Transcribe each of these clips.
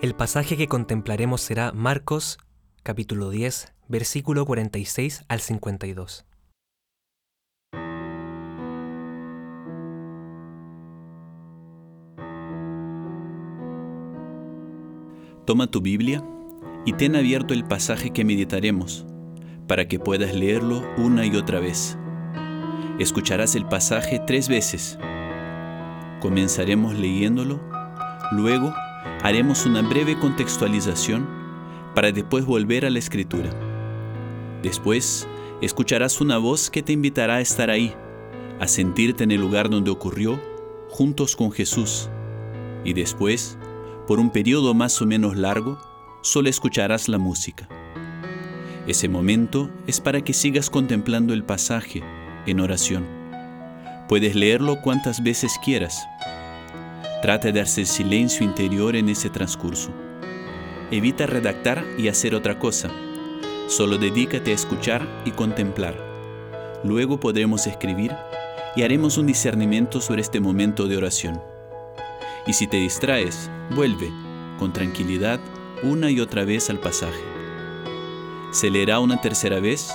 El pasaje que contemplaremos será Marcos capítulo 10, versículo 46 al 52. Toma tu Biblia y ten abierto el pasaje que meditaremos, para que puedas leerlo una y otra vez. Escucharás el pasaje tres veces. Comenzaremos leyéndolo, luego haremos una breve contextualización para después volver a la escritura. Después, escucharás una voz que te invitará a estar ahí, a sentirte en el lugar donde ocurrió, juntos con Jesús. Y después, por un periodo más o menos largo, solo escucharás la música. Ese momento es para que sigas contemplando el pasaje en oración. Puedes leerlo cuantas veces quieras Trata de hacer silencio interior en ese transcurso. Evita redactar y hacer otra cosa. Solo dedícate a escuchar y contemplar. Luego podremos escribir y haremos un discernimiento sobre este momento de oración. Y si te distraes, vuelve con tranquilidad una y otra vez al pasaje. Se leerá una tercera vez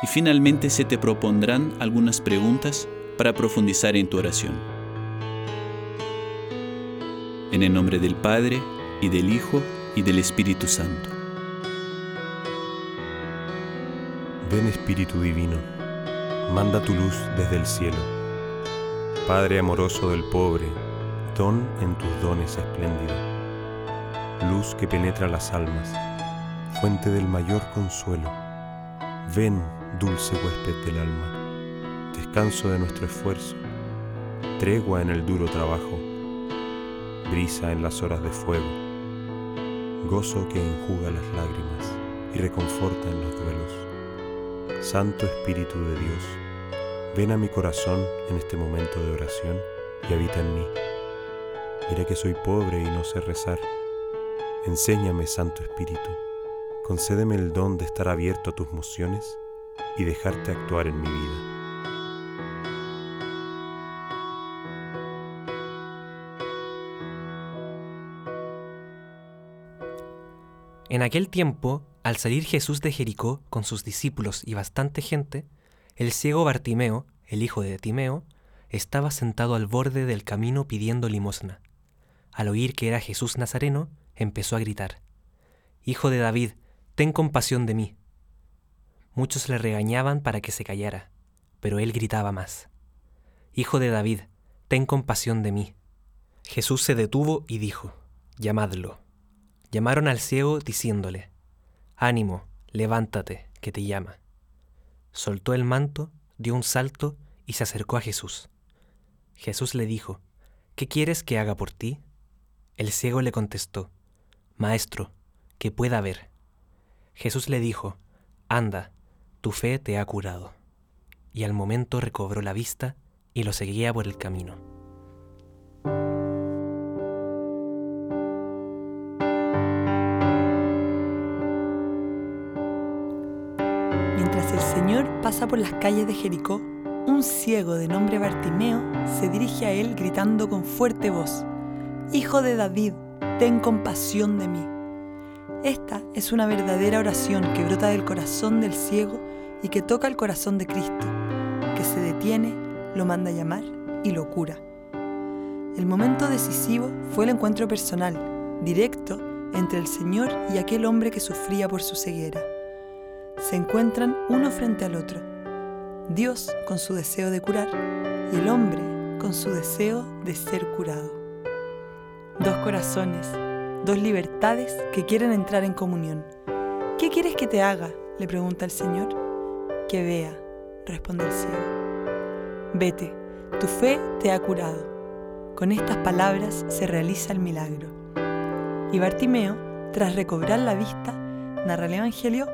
y finalmente se te propondrán algunas preguntas para profundizar en tu oración. En el nombre del Padre, y del Hijo, y del Espíritu Santo. Ven Espíritu Divino, manda tu luz desde el cielo. Padre amoroso del pobre, don en tus dones espléndido. Luz que penetra las almas, fuente del mayor consuelo. Ven, dulce huésped del alma, descanso de nuestro esfuerzo, tregua en el duro trabajo brisa en las horas de fuego, gozo que enjuga las lágrimas y reconforta en los duelos. Santo Espíritu de Dios, ven a mi corazón en este momento de oración y habita en mí. Mira que soy pobre y no sé rezar. Enséñame, Santo Espíritu, concédeme el don de estar abierto a tus mociones y dejarte actuar en mi vida. En aquel tiempo, al salir Jesús de Jericó con sus discípulos y bastante gente, el ciego Bartimeo, el hijo de Timeo, estaba sentado al borde del camino pidiendo limosna. Al oír que era Jesús Nazareno, empezó a gritar, Hijo de David, ten compasión de mí. Muchos le regañaban para que se callara, pero él gritaba más, Hijo de David, ten compasión de mí. Jesús se detuvo y dijo, Llamadlo. Llamaron al ciego diciéndole, Ánimo, levántate, que te llama. Soltó el manto, dio un salto y se acercó a Jesús. Jesús le dijo, ¿Qué quieres que haga por ti? El ciego le contestó, Maestro, que pueda ver. Jesús le dijo, Anda, tu fe te ha curado. Y al momento recobró la vista y lo seguía por el camino. Pasa por las calles de Jericó, un ciego de nombre Bartimeo se dirige a él gritando con fuerte voz, Hijo de David, ten compasión de mí. Esta es una verdadera oración que brota del corazón del ciego y que toca el corazón de Cristo, que se detiene, lo manda llamar y lo cura. El momento decisivo fue el encuentro personal, directo, entre el Señor y aquel hombre que sufría por su ceguera se encuentran uno frente al otro. Dios con su deseo de curar y el hombre con su deseo de ser curado. Dos corazones, dos libertades que quieren entrar en comunión. ¿Qué quieres que te haga? le pregunta el Señor. Que vea, responde el ciego. Vete, tu fe te ha curado. Con estas palabras se realiza el milagro. Y Bartimeo, tras recobrar la vista, narra el Evangelio,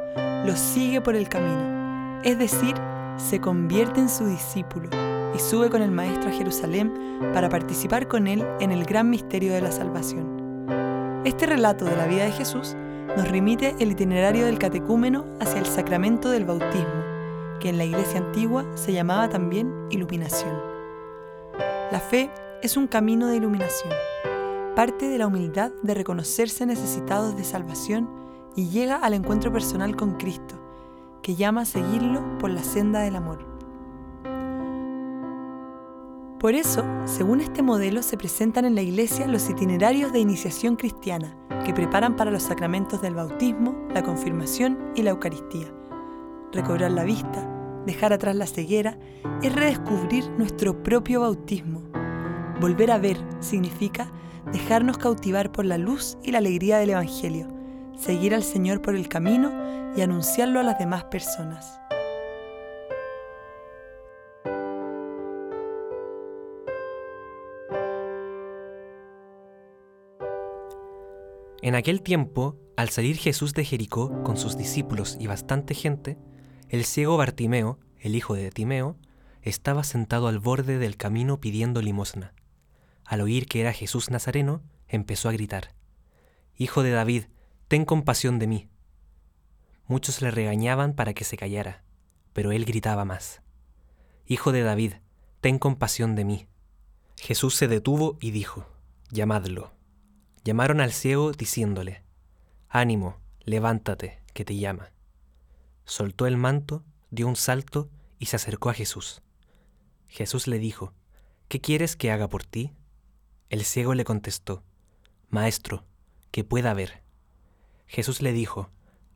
lo sigue por el camino, es decir, se convierte en su discípulo y sube con el Maestro a Jerusalén para participar con él en el gran misterio de la salvación. Este relato de la vida de Jesús nos remite el itinerario del catecúmeno hacia el sacramento del bautismo, que en la iglesia antigua se llamaba también iluminación. La fe es un camino de iluminación. parte de la humildad de reconocerse necesitados de salvación y llega al encuentro personal con Cristo, que llama a seguirlo por la senda del amor. Por eso, según este modelo, se presentan en la Iglesia los itinerarios de iniciación cristiana, que preparan para los sacramentos del bautismo, la confirmación y la Eucaristía. Recobrar la vista, dejar atrás la ceguera, es redescubrir nuestro propio bautismo. Volver a ver significa dejarnos cautivar por la luz y la alegría del Evangelio, seguir al Señor por el camino y anunciarlo a las demás personas. En aquel tiempo, al salir Jesús de Jericó con sus discípulos y bastante gente, el ciego Bartimeo, el hijo de Timeo, estaba sentado al borde del camino pidiendo limosna. Al oír que era Jesús Nazareno, empezó a gritar, Hijo de David, ten compasión de mí. Muchos le regañaban para que se callara, pero él gritaba más, Hijo de David, ten compasión de mí. Jesús se detuvo y dijo, Llamadlo. Llamaron al ciego diciéndole, Ánimo, levántate, que te llama. Soltó el manto, dio un salto y se acercó a Jesús. Jesús le dijo, ¿Qué quieres que haga por ti? El ciego le contestó, Maestro, que pueda ver. Jesús le dijo,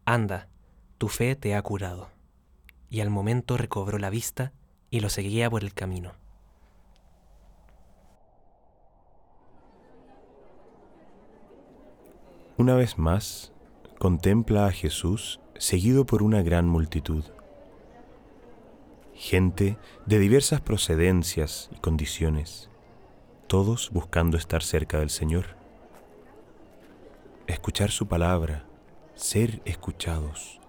Anda, tu fe te ha curado. Y al momento recobró la vista y lo seguía por el camino. Una vez más, contempla a Jesús seguido por una gran multitud. Gente de diversas procedencias y condiciones, todos buscando estar cerca del Señor. Escuchar su palabra, ser escuchados.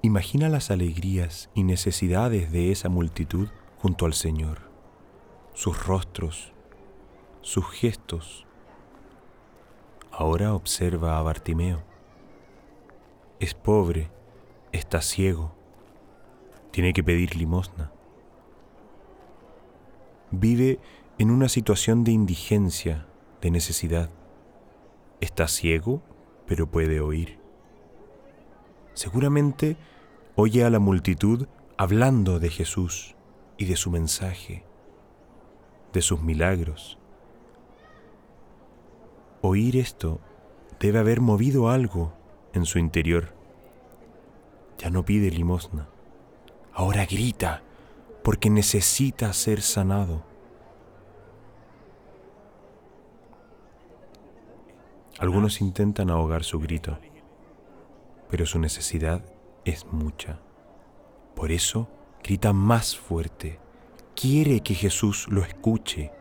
Imagina las alegrías y necesidades de esa multitud junto al Señor, sus rostros, sus gestos. Ahora observa a Bartimeo. Es pobre, está ciego, tiene que pedir limosna. Vive en una situación de indigencia, de necesidad. Está ciego, pero puede oír. Seguramente oye a la multitud hablando de Jesús y de su mensaje, de sus milagros. Oír esto debe haber movido algo en su interior. Ya no pide limosna, ahora grita porque necesita ser sanado. Algunos intentan ahogar su grito pero su necesidad es mucha. Por eso grita más fuerte, quiere que Jesús lo escuche.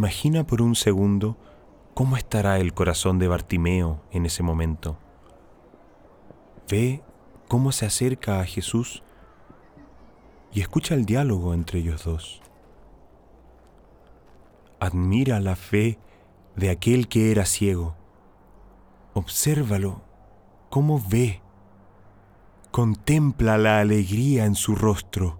Imagina por un segundo cómo estará el corazón de Bartimeo en ese momento. Ve cómo se acerca a Jesús y escucha el diálogo entre ellos dos admira la fe de aquel que era ciego. Obsérvalo, cómo ve. Contempla la alegría en su rostro.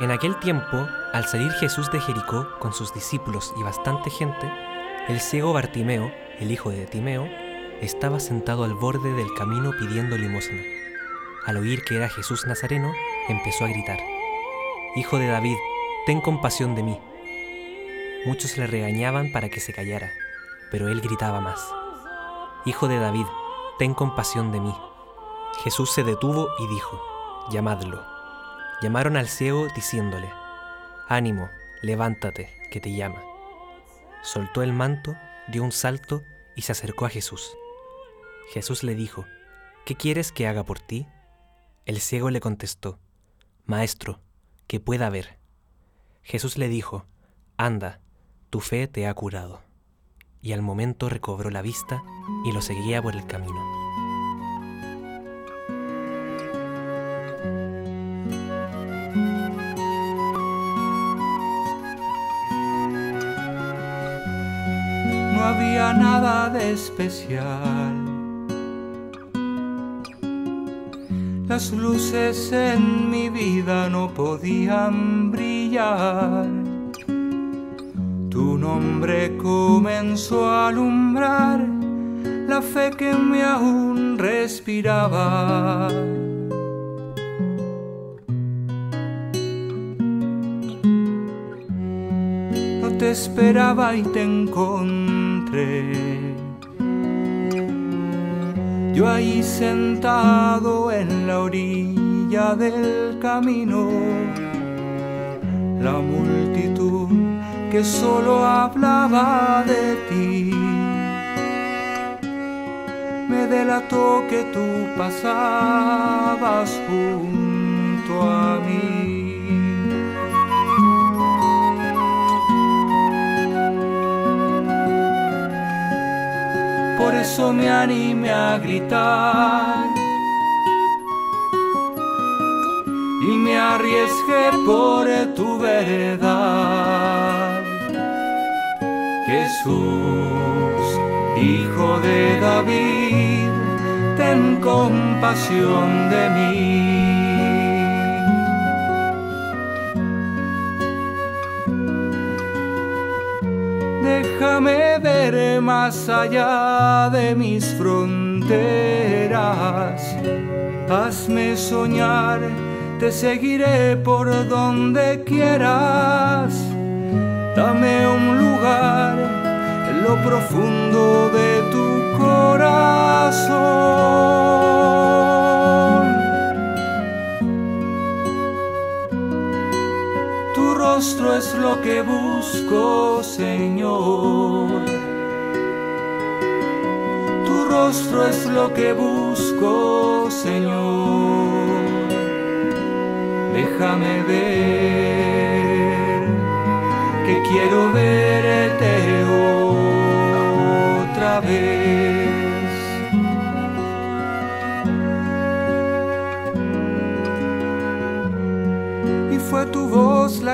En aquel tiempo, al salir Jesús de Jericó con sus discípulos y bastante gente, el ciego Bartimeo, el hijo de Timeo, estaba sentado al borde del camino pidiendo limosna. Al oír que era Jesús Nazareno, empezó a gritar, Hijo de David, ten compasión de mí. Muchos le regañaban para que se callara, pero él gritaba más, Hijo de David, ten compasión de mí. Jesús se detuvo y dijo, Llamadlo. Llamaron al ciego diciéndole, Ánimo, levántate, que te llama. Soltó el manto, dio un salto y se acercó a Jesús. Jesús le dijo, ¿qué quieres que haga por ti? El ciego le contestó, Maestro, que pueda ver. Jesús le dijo, Anda, tu fe te ha curado. Y al momento recobró la vista y lo seguía por el camino. Nada de especial. Las luces en mi vida no podían brillar. Tu nombre comenzó a alumbrar la fe que me aún respiraba. No te esperaba y te encontré yo ahí sentado en la orilla del camino, la multitud que solo hablaba de ti, me delató que tú pasabas junto a mí. Eso me animé a gritar. Y me arriesgué por tu verdad. Jesús, Hijo de David, ten compasión de mí. Déjame ver más allá de mis fronteras. Hazme soñar, te seguiré por donde quieras. Dame un lugar en lo profundo de tu corazón. Rostro es lo que busco, Señor rostro es lo que busco, Señor. Déjame ver que quiero verte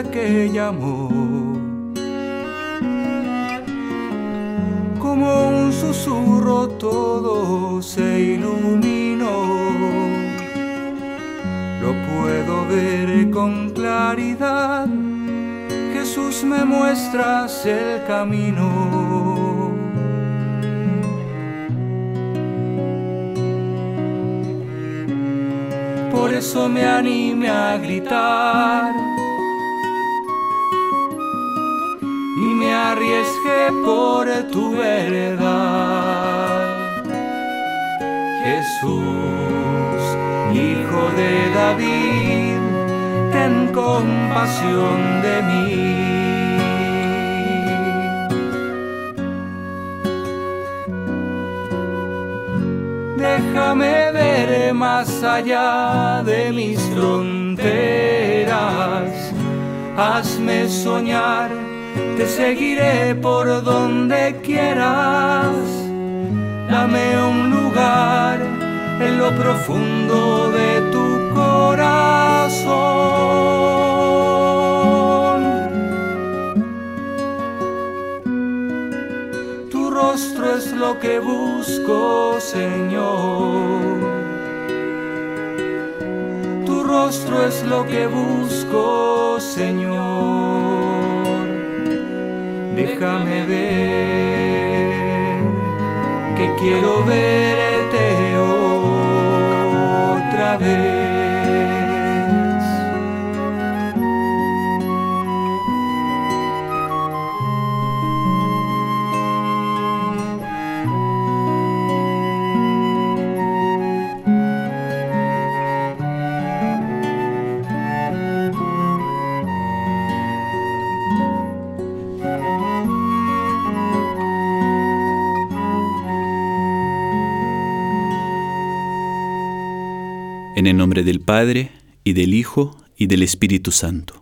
que llamó como un susurro todo se iluminó. Lo puedo ver con claridad, Jesús me muestras el camino. Por eso me anime a gritar arriesgué por tu verdad. Jesús, Hijo de David, ten compasión de mí. Déjame ver más allá de mis fronteras, hazme soñar te seguiré por donde quieras. Dame un lugar en lo profundo de tu corazón. Tu rostro es lo que busco, Señor rostro es lo que busco, Señor. Déjame ver que quiero verte nombre del Padre, y del Hijo, y del Espíritu Santo.